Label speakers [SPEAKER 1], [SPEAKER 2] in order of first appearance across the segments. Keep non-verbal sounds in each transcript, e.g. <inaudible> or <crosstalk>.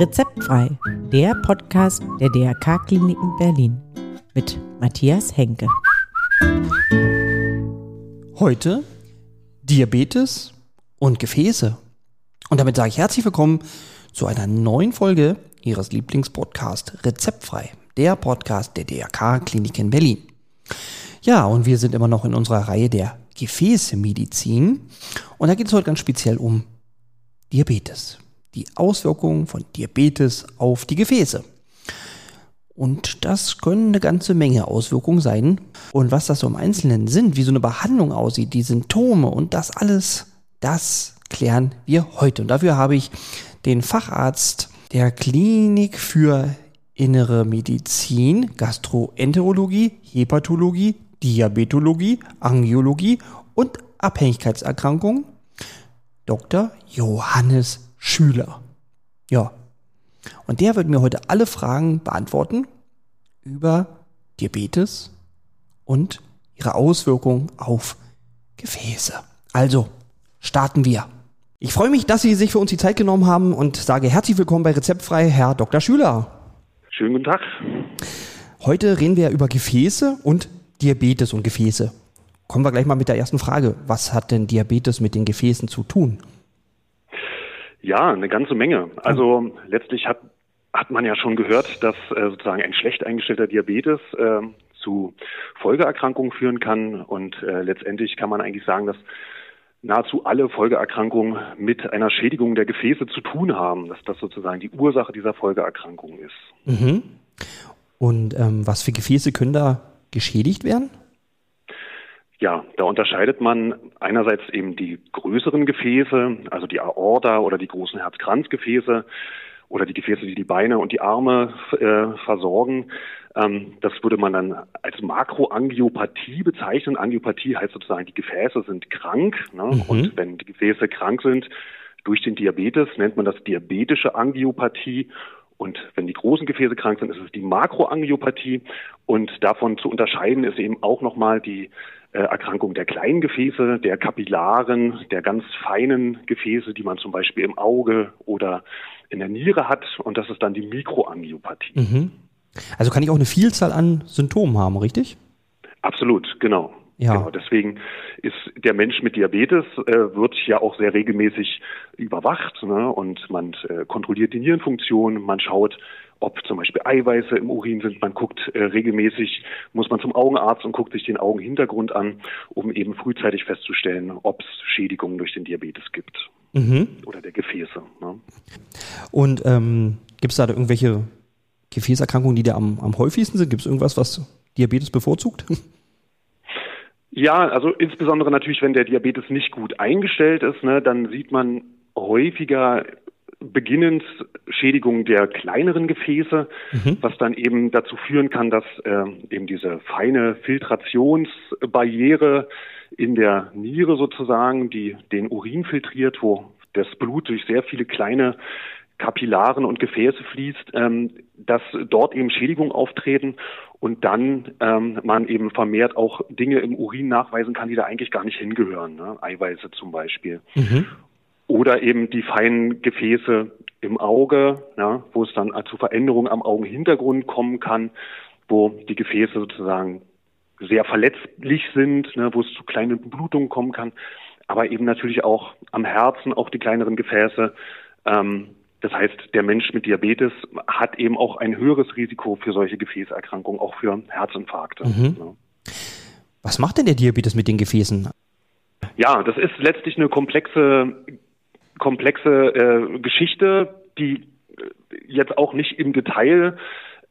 [SPEAKER 1] Rezeptfrei, der Podcast der DRK Kliniken Berlin mit Matthias Henke.
[SPEAKER 2] Heute Diabetes und Gefäße. Und damit sage ich herzlich willkommen zu einer neuen Folge Ihres Lieblingspodcasts Rezeptfrei, der Podcast der DRK Kliniken Berlin. Ja, und wir sind immer noch in unserer Reihe der Gefäßmedizin. Und da geht es heute ganz speziell um Diabetes die Auswirkungen von Diabetes auf die Gefäße. Und das können eine ganze Menge Auswirkungen sein. Und was das so im Einzelnen sind, wie so eine Behandlung aussieht, die Symptome und das alles, das klären wir heute. Und dafür habe ich den Facharzt der Klinik für Innere Medizin, Gastroenterologie, Hepatologie, Diabetologie, Angiologie und Abhängigkeitserkrankungen, Dr. Johannes Schüler. Ja. Und der wird mir heute alle Fragen beantworten über Diabetes und ihre Auswirkungen auf Gefäße. Also, starten wir. Ich freue mich, dass Sie sich für uns die Zeit genommen haben und sage herzlich willkommen bei Rezeptfrei, Herr Dr. Schüler.
[SPEAKER 3] Schönen guten Tag.
[SPEAKER 2] Heute reden wir über Gefäße und Diabetes und Gefäße. Kommen wir gleich mal mit der ersten Frage. Was hat denn Diabetes mit den Gefäßen zu tun?
[SPEAKER 3] Ja, eine ganze Menge. Also letztlich hat, hat man ja schon gehört, dass äh, sozusagen ein schlecht eingestellter Diabetes äh, zu Folgeerkrankungen führen kann. Und äh, letztendlich kann man eigentlich sagen, dass nahezu alle Folgeerkrankungen mit einer Schädigung der Gefäße zu tun haben, dass das sozusagen die Ursache dieser Folgeerkrankung ist.
[SPEAKER 2] Mhm. Und ähm, was für Gefäße können da geschädigt werden?
[SPEAKER 3] Ja, da unterscheidet man einerseits eben die größeren Gefäße, also die Aorta oder die großen Herzkranzgefäße oder die Gefäße, die die Beine und die Arme äh, versorgen. Ähm, das würde man dann als Makroangiopathie bezeichnen. Angiopathie heißt sozusagen, die Gefäße sind krank. Ne? Mhm. Und wenn die Gefäße krank sind durch den Diabetes, nennt man das diabetische Angiopathie. Und wenn die großen Gefäße krank sind, ist es die Makroangiopathie. Und davon zu unterscheiden ist eben auch nochmal die äh, Erkrankung der kleinen Gefäße, der Kapillaren, der ganz feinen Gefäße, die man zum Beispiel im Auge oder in der Niere hat. Und das ist dann die Mikroangiopathie.
[SPEAKER 2] Mhm. Also kann ich auch eine Vielzahl an Symptomen haben, richtig?
[SPEAKER 3] Absolut, genau. Ja. Genau, deswegen ist der Mensch mit Diabetes äh, wird ja auch sehr regelmäßig überwacht ne? und man äh, kontrolliert die Nierenfunktion, man schaut, ob zum Beispiel Eiweiße im Urin sind. Man guckt äh, regelmäßig, muss man zum Augenarzt und guckt sich den Augenhintergrund an, um eben frühzeitig festzustellen, ob es Schädigungen durch den Diabetes gibt mhm. oder der Gefäße. Ne?
[SPEAKER 2] Und ähm, gibt es da irgendwelche Gefäßerkrankungen, die da am, am häufigsten sind? Gibt es irgendwas, was Diabetes bevorzugt? <laughs>
[SPEAKER 3] Ja, also insbesondere natürlich, wenn der Diabetes nicht gut eingestellt ist, ne, dann sieht man häufiger beginnend Schädigung der kleineren Gefäße, mhm. was dann eben dazu führen kann, dass äh, eben diese feine Filtrationsbarriere in der Niere sozusagen, die den Urin filtriert, wo das Blut durch sehr viele kleine Kapillaren und Gefäße fließt, ähm, dass dort eben Schädigungen auftreten und dann ähm, man eben vermehrt auch Dinge im Urin nachweisen kann, die da eigentlich gar nicht hingehören, ne? Eiweiße zum Beispiel. Mhm. Oder eben die feinen Gefäße im Auge, ja, wo es dann zu Veränderungen am Augenhintergrund kommen kann, wo die Gefäße sozusagen sehr verletzlich sind, ne, wo es zu kleinen Blutungen kommen kann, aber eben natürlich auch am Herzen, auch die kleineren Gefäße. Ähm, das heißt, der Mensch mit Diabetes hat eben auch ein höheres Risiko für solche Gefäßerkrankungen, auch für Herzinfarkte. Mhm.
[SPEAKER 2] Ja. Was macht denn der Diabetes mit den Gefäßen?
[SPEAKER 3] Ja, das ist letztlich eine komplexe komplexe äh, Geschichte, die jetzt auch nicht im Detail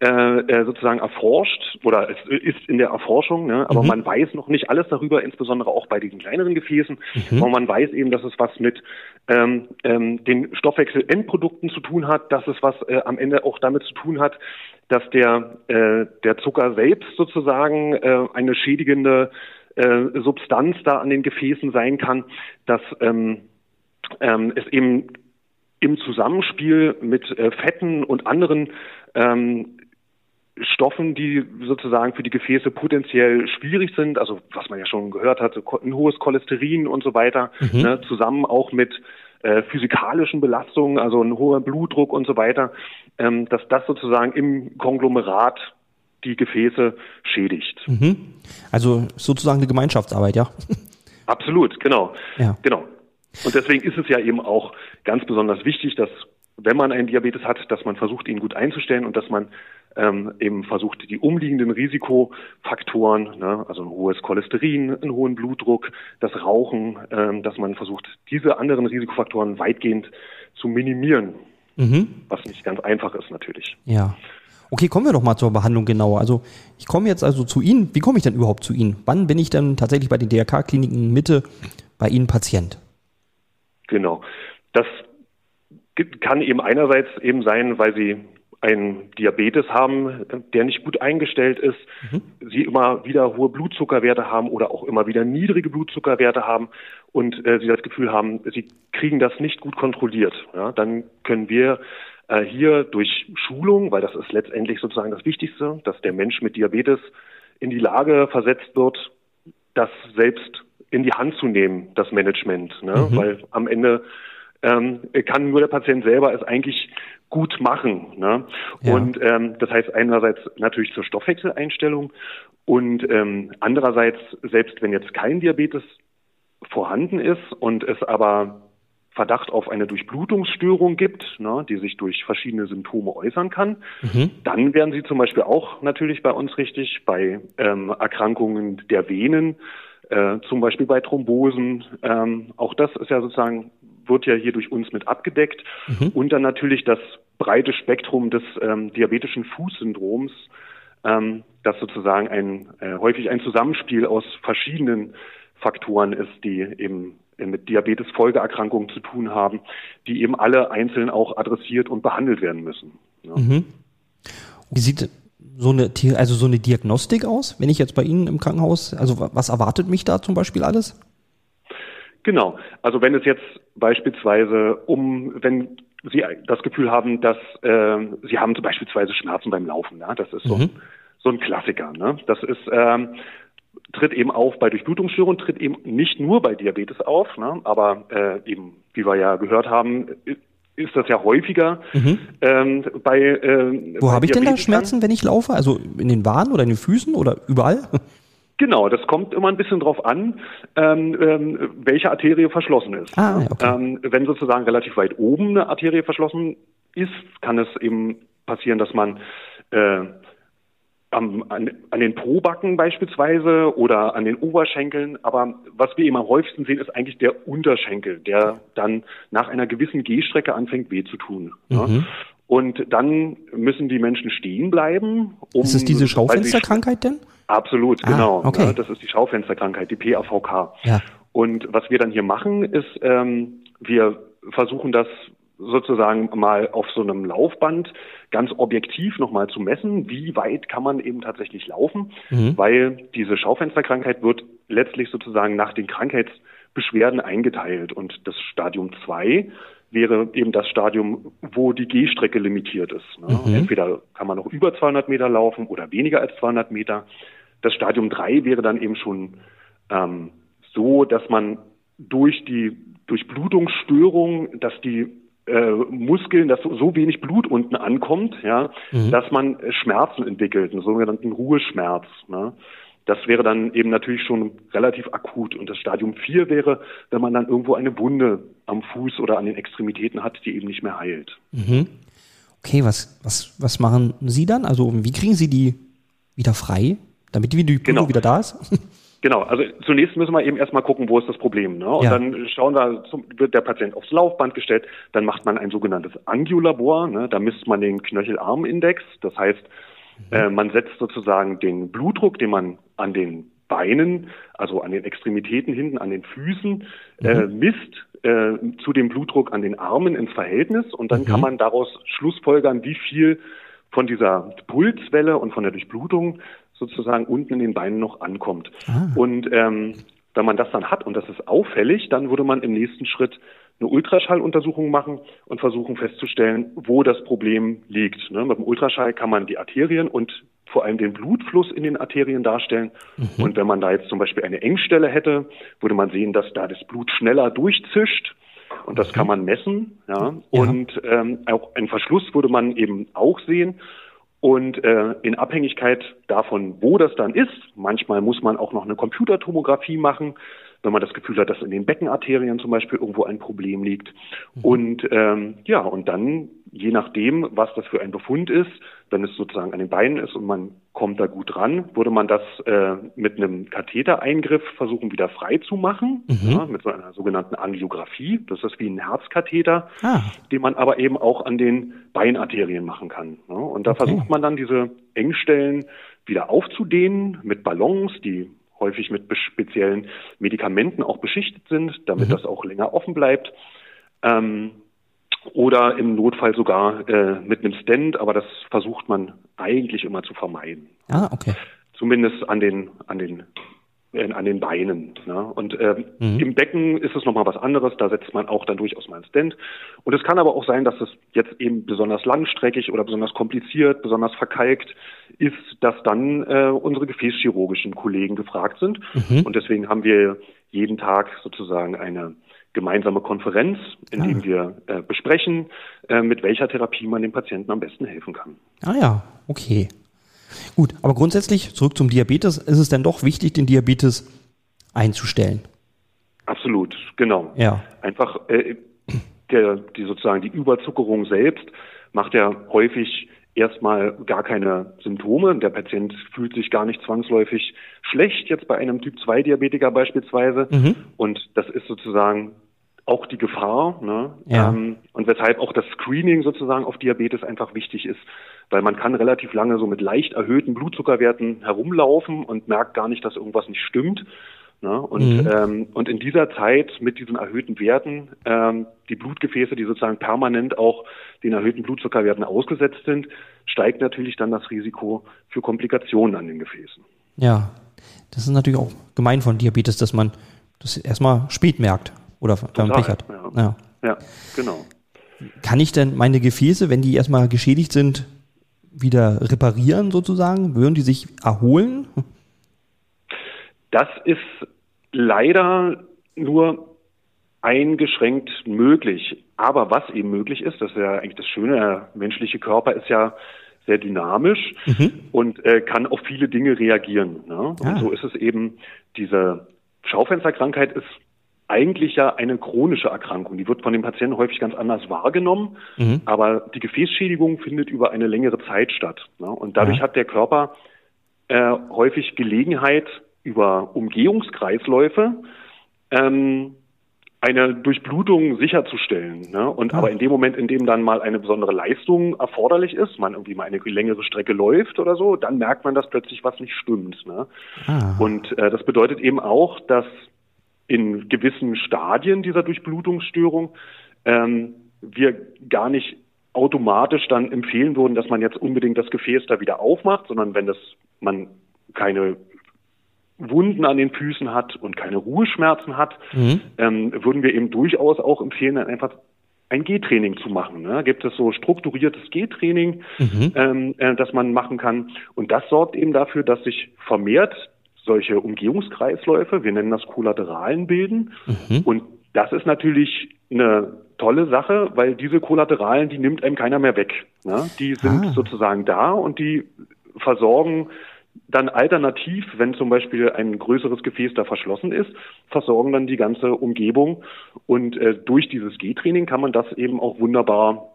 [SPEAKER 3] äh, äh, sozusagen erforscht oder es ist in der Erforschung, ne? aber mhm. man weiß noch nicht alles darüber, insbesondere auch bei diesen kleineren Gefäßen. Mhm. Aber man weiß eben, dass es was mit ähm, ähm, den Stoffwechselendprodukten zu tun hat, dass es was äh, am Ende auch damit zu tun hat, dass der äh, der Zucker selbst sozusagen äh, eine schädigende äh, Substanz da an den Gefäßen sein kann, dass ähm, ähm, es eben im Zusammenspiel mit äh, Fetten und anderen ähm, Stoffen, die sozusagen für die Gefäße potenziell schwierig sind, also was man ja schon gehört hat, ein hohes Cholesterin und so weiter, mhm. ne, zusammen auch mit äh, physikalischen Belastungen, also ein hoher Blutdruck und so weiter, ähm, dass das sozusagen im Konglomerat die Gefäße schädigt.
[SPEAKER 2] Mhm. Also sozusagen eine Gemeinschaftsarbeit, ja? <laughs>
[SPEAKER 3] Absolut, genau. Ja. Genau. Und deswegen ist es ja eben auch ganz besonders wichtig, dass wenn man einen Diabetes hat, dass man versucht, ihn gut einzustellen und dass man ähm, eben versucht, die umliegenden Risikofaktoren, ne, also ein hohes Cholesterin, einen hohen Blutdruck, das Rauchen, ähm, dass man versucht, diese anderen Risikofaktoren weitgehend zu minimieren. Mhm. Was nicht ganz einfach ist natürlich.
[SPEAKER 2] Ja. Okay, kommen wir doch mal zur Behandlung genauer. Also ich komme jetzt also zu Ihnen. Wie komme ich denn überhaupt zu Ihnen? Wann bin ich denn tatsächlich bei den DRK-Kliniken Mitte bei Ihnen Patient?
[SPEAKER 3] Genau. Das kann eben einerseits eben sein, weil Sie einen Diabetes haben, der nicht gut eingestellt ist, mhm. sie immer wieder hohe Blutzuckerwerte haben oder auch immer wieder niedrige Blutzuckerwerte haben und äh, sie das Gefühl haben, sie kriegen das nicht gut kontrolliert. Ja, dann können wir äh, hier durch Schulung, weil das ist letztendlich sozusagen das Wichtigste, dass der Mensch mit Diabetes in die Lage versetzt wird, das selbst in die Hand zu nehmen, das Management. Ne? Mhm. Weil am Ende ähm, kann nur der Patient selber es eigentlich gut machen. Ne? Ja. Und ähm, das heißt einerseits natürlich zur Stoffwechseleinstellung und ähm, andererseits, selbst wenn jetzt kein Diabetes vorhanden ist und es aber Verdacht auf eine Durchblutungsstörung gibt, ne, die sich durch verschiedene Symptome äußern kann, mhm. dann werden Sie zum Beispiel auch natürlich bei uns richtig bei ähm, Erkrankungen der Venen, äh, zum Beispiel bei Thrombosen. Ähm, auch das ist ja sozusagen wird ja hier durch uns mit abgedeckt. Mhm. Und dann natürlich das breite Spektrum des ähm, diabetischen Fußsyndroms, ähm, das sozusagen ein äh, häufig ein Zusammenspiel aus verschiedenen Faktoren ist, die eben mit Diabetes-Folgeerkrankungen zu tun haben, die eben alle einzeln auch adressiert und behandelt werden müssen. Ja. Mhm.
[SPEAKER 2] Wie sieht so eine, also so eine Diagnostik aus, wenn ich jetzt bei Ihnen im Krankenhaus, also was erwartet mich da zum Beispiel alles?
[SPEAKER 3] Genau. Also wenn es jetzt beispielsweise um, wenn Sie das Gefühl haben, dass äh, Sie haben zum beispielsweise Schmerzen beim Laufen, ja, das ist so, mhm. so ein Klassiker. Ne? Das ist ähm, tritt eben auf bei Durchblutungsstörungen, tritt eben nicht nur bei Diabetes auf, ne, aber äh, eben, wie wir ja gehört haben, ist das ja häufiger mhm. ähm, bei.
[SPEAKER 2] Äh, Wo habe ich denn da Schmerzen, wenn ich laufe? Also in den Waden oder in den Füßen oder überall?
[SPEAKER 3] Genau, das kommt immer ein bisschen drauf an, ähm, ähm, welche Arterie verschlossen ist. Ah, okay. ähm, wenn sozusagen relativ weit oben eine Arterie verschlossen ist, kann es eben passieren, dass man äh, am, an, an den Probacken beispielsweise oder an den Oberschenkeln. Aber was wir immer am häufigsten sehen, ist eigentlich der Unterschenkel, der dann nach einer gewissen Gehstrecke anfängt weh zu tun. Mhm. Ja. Und dann müssen die Menschen stehen bleiben.
[SPEAKER 2] Um, ist es diese Schaufensterkrankheit denn?
[SPEAKER 3] Absolut, ah, genau. Okay. Ja, das ist die Schaufensterkrankheit, die PAVK. Ja. Und was wir dann hier machen, ist, ähm, wir versuchen das sozusagen mal auf so einem Laufband ganz objektiv nochmal zu messen, wie weit kann man eben tatsächlich laufen, mhm. weil diese Schaufensterkrankheit wird letztlich sozusagen nach den Krankheitsbeschwerden eingeteilt und das Stadium 2 wäre eben das Stadium, wo die Gehstrecke limitiert ist. Ne? Mhm. Entweder kann man noch über 200 Meter laufen oder weniger als 200 Meter. Das Stadium 3 wäre dann eben schon ähm, so, dass man durch die Durchblutungsstörung, dass die äh, Muskeln, dass so wenig Blut unten ankommt, ja, mhm. dass man Schmerzen entwickelt, einen sogenannten Ruheschmerz. Ne? Das wäre dann eben natürlich schon relativ akut. Und das Stadium 4 wäre, wenn man dann irgendwo eine Wunde am Fuß oder an den Extremitäten hat, die eben nicht mehr heilt. Mhm.
[SPEAKER 2] Okay, was, was, was machen Sie dann? Also wie kriegen Sie die wieder frei, damit die Blutung genau. wieder da ist? <laughs>
[SPEAKER 3] Genau, also zunächst müssen wir eben erstmal gucken, wo ist das Problem. Ne? Und ja. dann schauen wir, wird der Patient aufs Laufband gestellt, dann macht man ein sogenanntes Angiolabor, ne? da misst man den Knöchelarmindex, das heißt, mhm. äh, man setzt sozusagen den Blutdruck, den man an den Beinen, also an den Extremitäten hinten, an den Füßen, äh, mhm. misst äh, zu dem Blutdruck an den Armen ins Verhältnis und dann mhm. kann man daraus schlussfolgern, wie viel von dieser Pulswelle und von der Durchblutung sozusagen unten in den Beinen noch ankommt. Ah. Und ähm, wenn man das dann hat und das ist auffällig, dann würde man im nächsten Schritt eine Ultraschalluntersuchung machen und versuchen festzustellen, wo das Problem liegt. Ne? Mit dem Ultraschall kann man die Arterien und vor allem den Blutfluss in den Arterien darstellen. Mhm. Und wenn man da jetzt zum Beispiel eine Engstelle hätte, würde man sehen, dass da das Blut schneller durchzischt. Und das mhm. kann man messen. Ja. ja. Und ähm, auch einen Verschluss würde man eben auch sehen. Und äh, in Abhängigkeit davon, wo das dann ist, manchmal muss man auch noch eine Computertomographie machen, wenn man das Gefühl hat, dass in den Beckenarterien zum Beispiel irgendwo ein Problem liegt. Mhm. Und ähm, ja, und dann, je nachdem, was das für ein Befund ist, wenn es sozusagen an den Beinen ist und man kommt da gut ran, würde man das äh, mit einem Kathetereingriff versuchen wieder frei zu machen, mhm. ja, mit so einer sogenannten Angiografie. Das ist wie ein Herzkatheter, ah. den man aber eben auch an den Beinarterien machen kann. Ja. Und da okay. versucht man dann diese Engstellen wieder aufzudehnen mit Ballons, die häufig mit speziellen Medikamenten auch beschichtet sind, damit mhm. das auch länger offen bleibt. Ähm, oder im Notfall sogar äh, mit einem Stand, aber das versucht man eigentlich immer zu vermeiden.
[SPEAKER 2] Ah, okay.
[SPEAKER 3] Zumindest an den, an den, an den Beinen. Ne? Und äh, mhm. im Becken ist es nochmal was anderes, da setzt man auch dann durchaus mal einen Stand. Und es kann aber auch sein, dass es jetzt eben besonders langstreckig oder besonders kompliziert, besonders verkalkt ist, dass dann äh, unsere gefäßchirurgischen Kollegen gefragt sind. Mhm. Und deswegen haben wir jeden Tag sozusagen eine gemeinsame Konferenz, in ah. dem wir äh, besprechen, äh, mit welcher Therapie man dem Patienten am besten helfen kann.
[SPEAKER 2] Ah ja, okay. Gut, aber grundsätzlich zurück zum Diabetes, ist es denn doch wichtig, den Diabetes einzustellen?
[SPEAKER 3] Absolut, genau.
[SPEAKER 2] Ja.
[SPEAKER 3] Einfach äh, der, die sozusagen die Überzuckerung selbst macht ja häufig erstmal gar keine Symptome. Der Patient fühlt sich gar nicht zwangsläufig schlecht, jetzt bei einem Typ-2-Diabetiker beispielsweise. Mhm. Und das ist sozusagen auch die Gefahr. Ne? Ja. Ähm, und weshalb auch das Screening sozusagen auf Diabetes einfach wichtig ist, weil man kann relativ lange so mit leicht erhöhten Blutzuckerwerten herumlaufen und merkt gar nicht, dass irgendwas nicht stimmt. Ne? Und, mhm. ähm, und in dieser Zeit mit diesen erhöhten Werten, ähm, die Blutgefäße, die sozusagen permanent auch den erhöhten Blutzuckerwerten ausgesetzt sind, steigt natürlich dann das Risiko für Komplikationen an den Gefäßen.
[SPEAKER 2] Ja, das ist natürlich auch gemein von Diabetes, dass man das erstmal spät merkt oder man Pech hat.
[SPEAKER 3] Ja. ja. ja, genau.
[SPEAKER 2] Kann ich denn meine Gefäße, wenn die erstmal geschädigt sind, wieder reparieren sozusagen? Würden die sich erholen?
[SPEAKER 3] Das ist leider nur eingeschränkt möglich. Aber was eben möglich ist, das ist ja eigentlich das Schöne, der menschliche Körper ist ja sehr dynamisch mhm. und äh, kann auf viele Dinge reagieren. Ne? Und ah. so ist es eben, diese Schaufensterkrankheit ist eigentlich ja eine chronische Erkrankung. Die wird von den Patienten häufig ganz anders wahrgenommen, mhm. aber die Gefäßschädigung findet über eine längere Zeit statt. Ne? Und dadurch ja. hat der Körper äh, häufig Gelegenheit, über Umgehungskreisläufe ähm, eine Durchblutung sicherzustellen. Ne? Und ah. aber in dem Moment, in dem dann mal eine besondere Leistung erforderlich ist, man irgendwie mal eine längere Strecke läuft oder so, dann merkt man, dass plötzlich was nicht stimmt. Ne? Ah. Und äh, das bedeutet eben auch, dass in gewissen Stadien dieser Durchblutungsstörung ähm, wir gar nicht automatisch dann empfehlen würden, dass man jetzt unbedingt das Gefäß da wieder aufmacht, sondern wenn das man keine Wunden an den Füßen hat und keine Ruheschmerzen hat, mhm. ähm, würden wir eben durchaus auch empfehlen, dann einfach ein G-Training zu machen. Ne? Gibt es so strukturiertes G-Training, mhm. ähm, äh, das man machen kann. Und das sorgt eben dafür, dass sich vermehrt solche Umgehungskreisläufe, wir nennen das Kollateralen, bilden. Mhm. Und das ist natürlich eine tolle Sache, weil diese Kollateralen, die nimmt einem keiner mehr weg. Ne? Die sind ah. sozusagen da und die versorgen dann alternativ, wenn zum Beispiel ein größeres Gefäß da verschlossen ist, versorgen dann die ganze Umgebung. Und äh, durch dieses G-Training kann man das eben auch wunderbar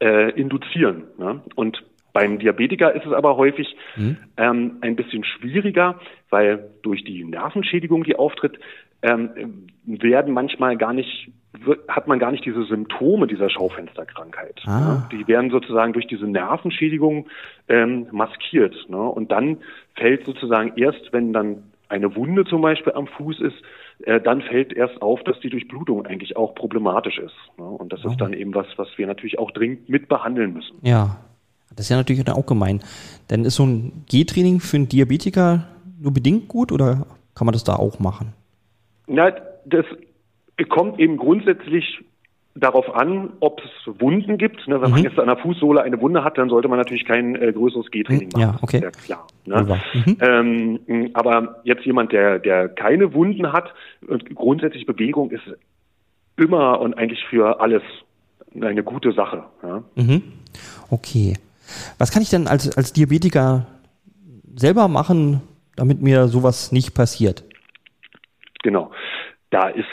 [SPEAKER 3] äh, induzieren. Ne? Und beim Diabetiker ist es aber häufig mhm. ähm, ein bisschen schwieriger, weil durch die Nervenschädigung, die auftritt, ähm, werden manchmal gar nicht hat man gar nicht diese Symptome dieser Schaufensterkrankheit. Ah. Ne? Die werden sozusagen durch diese Nervenschädigung ähm, maskiert. Ne? Und dann fällt sozusagen erst, wenn dann eine Wunde zum Beispiel am Fuß ist, äh, dann fällt erst auf, dass die Durchblutung eigentlich auch problematisch ist. Ne? Und das oh. ist dann eben was, was wir natürlich auch dringend mit behandeln müssen.
[SPEAKER 2] Ja, das ist ja natürlich auch gemein. Denn ist so ein G-Training für einen Diabetiker nur bedingt gut oder kann man das da auch machen?
[SPEAKER 3] Na, das kommt eben grundsätzlich darauf an, ob es Wunden gibt. Ne? Wenn
[SPEAKER 2] Mhm.
[SPEAKER 3] man jetzt an der Fußsohle eine Wunde hat, dann sollte man natürlich kein äh, größeres G-Training
[SPEAKER 2] Mhm, ja,
[SPEAKER 3] machen.
[SPEAKER 2] okay.
[SPEAKER 3] Ja klar. Ne?
[SPEAKER 2] Mhm.
[SPEAKER 3] Ähm, aber jetzt jemand, der, der keine Wunden hat und grundsätzlich Bewegung ist immer und eigentlich für alles eine gute Sache. Ja?
[SPEAKER 2] Mhm. Okay. Was kann ich denn als, als Diabetiker selber machen, damit mir sowas nicht passiert?
[SPEAKER 3] Genau. Da ist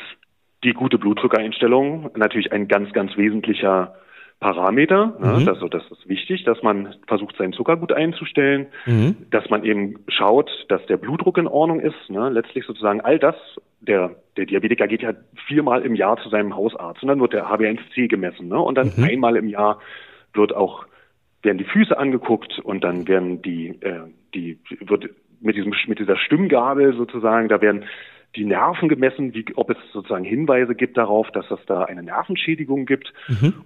[SPEAKER 3] die gute Blutdruckeinstellung natürlich ein ganz, ganz wesentlicher Parameter. Ne?
[SPEAKER 2] Mhm.
[SPEAKER 3] Also das ist wichtig, dass man versucht, seinen Zucker gut einzustellen,
[SPEAKER 2] Mhm.
[SPEAKER 3] dass man eben schaut, dass der Blutdruck in Ordnung ist. Ne? Letztlich sozusagen all das, der, der Diabetiker geht ja viermal im Jahr zu seinem Hausarzt und dann wird der HbA1c gemessen. Ne? Und dann
[SPEAKER 2] Mhm.
[SPEAKER 3] einmal im Jahr wird auch werden die Füße angeguckt und dann werden die, äh, die wird mit diesem mit dieser Stimmgabel sozusagen, da werden die Nerven gemessen, wie, ob es sozusagen Hinweise gibt darauf, dass es da eine Nervenschädigung gibt.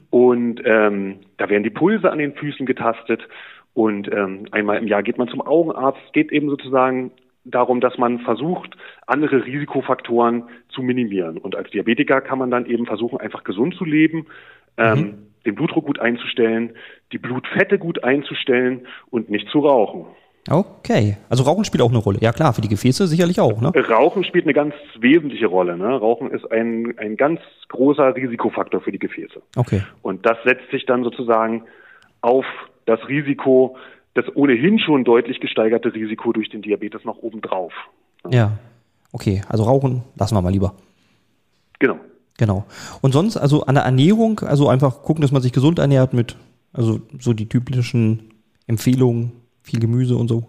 [SPEAKER 3] Und ähm, da werden die Pulse an den Füßen getastet. Und ähm, einmal im Jahr geht man zum Augenarzt. Es geht eben sozusagen darum, dass man versucht, andere Risikofaktoren zu minimieren. Und als Diabetiker kann man dann eben versuchen, einfach gesund zu leben, ähm, den Blutdruck gut einzustellen, die Blutfette gut einzustellen und nicht zu rauchen.
[SPEAKER 2] Okay. Also Rauchen spielt auch eine Rolle. Ja klar, für die Gefäße sicherlich auch, ne?
[SPEAKER 3] Rauchen spielt eine ganz wesentliche Rolle. Ne? Rauchen ist ein, ein ganz großer Risikofaktor für die Gefäße.
[SPEAKER 2] Okay.
[SPEAKER 3] Und das setzt sich dann sozusagen auf das Risiko, das ohnehin schon deutlich gesteigerte Risiko durch den Diabetes noch oben drauf.
[SPEAKER 2] Ja. Okay. Also Rauchen lassen wir mal lieber.
[SPEAKER 3] Genau.
[SPEAKER 2] Genau. Und sonst, also an der Ernährung, also einfach gucken, dass man sich gesund ernährt mit, also so die typischen Empfehlungen, viel Gemüse und so.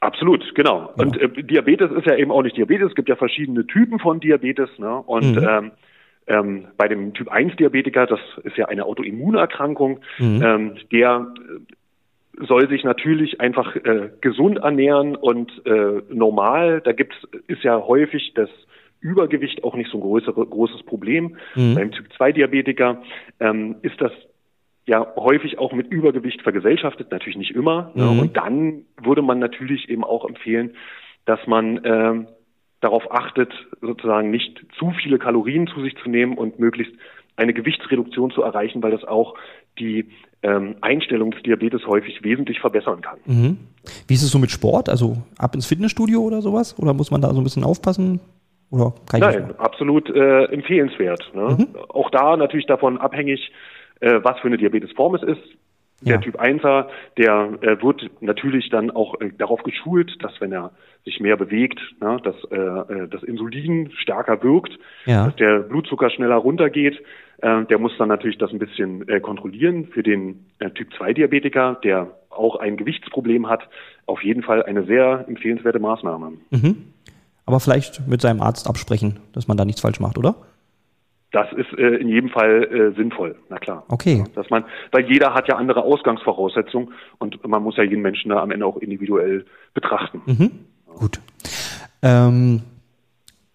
[SPEAKER 3] Absolut, genau. Und äh, Diabetes ist ja eben auch nicht Diabetes. Es gibt ja verschiedene Typen von Diabetes. Ne? Und
[SPEAKER 2] Mhm.
[SPEAKER 3] ähm, ähm, bei dem Typ 1 Diabetiker, das ist ja eine Autoimmunerkrankung, ähm, der äh, soll sich natürlich einfach äh, gesund ernähren und äh, normal. Da gibt's ist ja häufig das Übergewicht auch nicht so ein größere, großes Problem. Beim Typ 2 Diabetiker ähm, ist das ja häufig auch mit Übergewicht vergesellschaftet, natürlich nicht immer. Ne?
[SPEAKER 2] Mhm.
[SPEAKER 3] Und dann würde man natürlich eben auch empfehlen, dass man ähm, darauf achtet, sozusagen nicht zu viele Kalorien zu sich zu nehmen und möglichst eine Gewichtsreduktion zu erreichen, weil das auch die ähm, Einstellung des Diabetes häufig wesentlich verbessern kann.
[SPEAKER 2] Mhm. Wie ist es so mit Sport? Also ab ins Fitnessstudio oder sowas? Oder muss man da so ein bisschen aufpassen? Oder
[SPEAKER 3] Nein, absolut äh, empfehlenswert. Ne?
[SPEAKER 2] Mhm.
[SPEAKER 3] Auch da natürlich davon abhängig, äh, was für eine Diabetesform es ist. Der
[SPEAKER 2] Ja.
[SPEAKER 3] Typ 1er, der äh, wird natürlich dann auch äh, darauf geschult, dass wenn er sich mehr bewegt, ne, dass äh, äh, das Insulin stärker wirkt,
[SPEAKER 2] Ja.
[SPEAKER 3] dass der Blutzucker schneller runtergeht. Äh, der muss dann natürlich das ein bisschen äh, kontrollieren. Für den äh, Typ 2 Diabetiker, der auch ein Gewichtsproblem hat, auf jeden Fall eine sehr empfehlenswerte Maßnahme.
[SPEAKER 2] Mhm. Aber vielleicht mit seinem Arzt absprechen, dass man da nichts falsch macht, oder?
[SPEAKER 3] Das ist äh, in jedem Fall äh, sinnvoll, na klar.
[SPEAKER 2] Okay.
[SPEAKER 3] Dass man, weil jeder hat ja andere Ausgangsvoraussetzungen und man muss ja jeden Menschen da am Ende auch individuell betrachten.
[SPEAKER 2] Mhm. Gut. Ähm,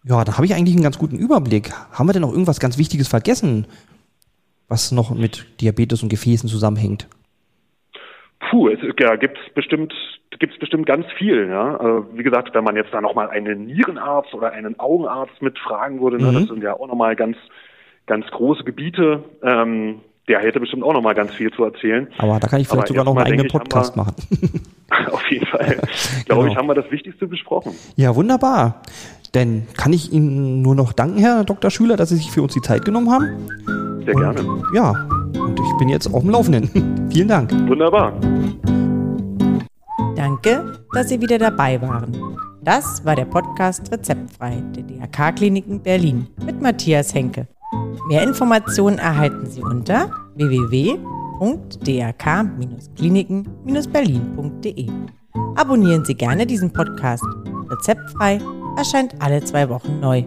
[SPEAKER 2] ja, da habe ich eigentlich einen ganz guten Überblick. Haben wir denn noch irgendwas ganz Wichtiges vergessen, was noch mit Diabetes und Gefäßen zusammenhängt?
[SPEAKER 3] Puh, es ja, gibt's bestimmt, gibt's bestimmt ganz viel. Ja? Also, wie gesagt, wenn man jetzt da nochmal einen Nierenarzt oder einen Augenarzt mitfragen würde, ne,
[SPEAKER 2] Mhm.
[SPEAKER 3] das sind ja auch nochmal ganz, ganz große Gebiete. Ähm, der hätte bestimmt auch nochmal ganz viel zu erzählen.
[SPEAKER 2] Aber da kann ich vielleicht
[SPEAKER 3] Aber
[SPEAKER 2] sogar noch einen eigenen Podcast
[SPEAKER 3] haben
[SPEAKER 2] machen. <laughs>
[SPEAKER 3] Auf jeden Fall, <laughs> glaube
[SPEAKER 2] Genau.
[SPEAKER 3] ich, haben wir das Wichtigste besprochen.
[SPEAKER 2] Ja, wunderbar. Denn kann ich Ihnen nur noch danken, Herr Dr. Schüler, dass Sie sich für uns die Zeit genommen haben.
[SPEAKER 3] Sehr
[SPEAKER 2] Und,
[SPEAKER 3] gerne.
[SPEAKER 2] Ja, und ich bin jetzt auf dem Laufenden. <laughs> Vielen Dank.
[SPEAKER 3] Wunderbar.
[SPEAKER 1] Danke, dass Sie wieder dabei waren. Das war der Podcast Rezeptfrei der DRK-Kliniken Berlin mit Matthias Henke. Mehr Informationen erhalten Sie unter www.drk-kliniken-berlin.de. Abonnieren Sie gerne diesen Podcast. Rezeptfrei erscheint alle zwei Wochen neu.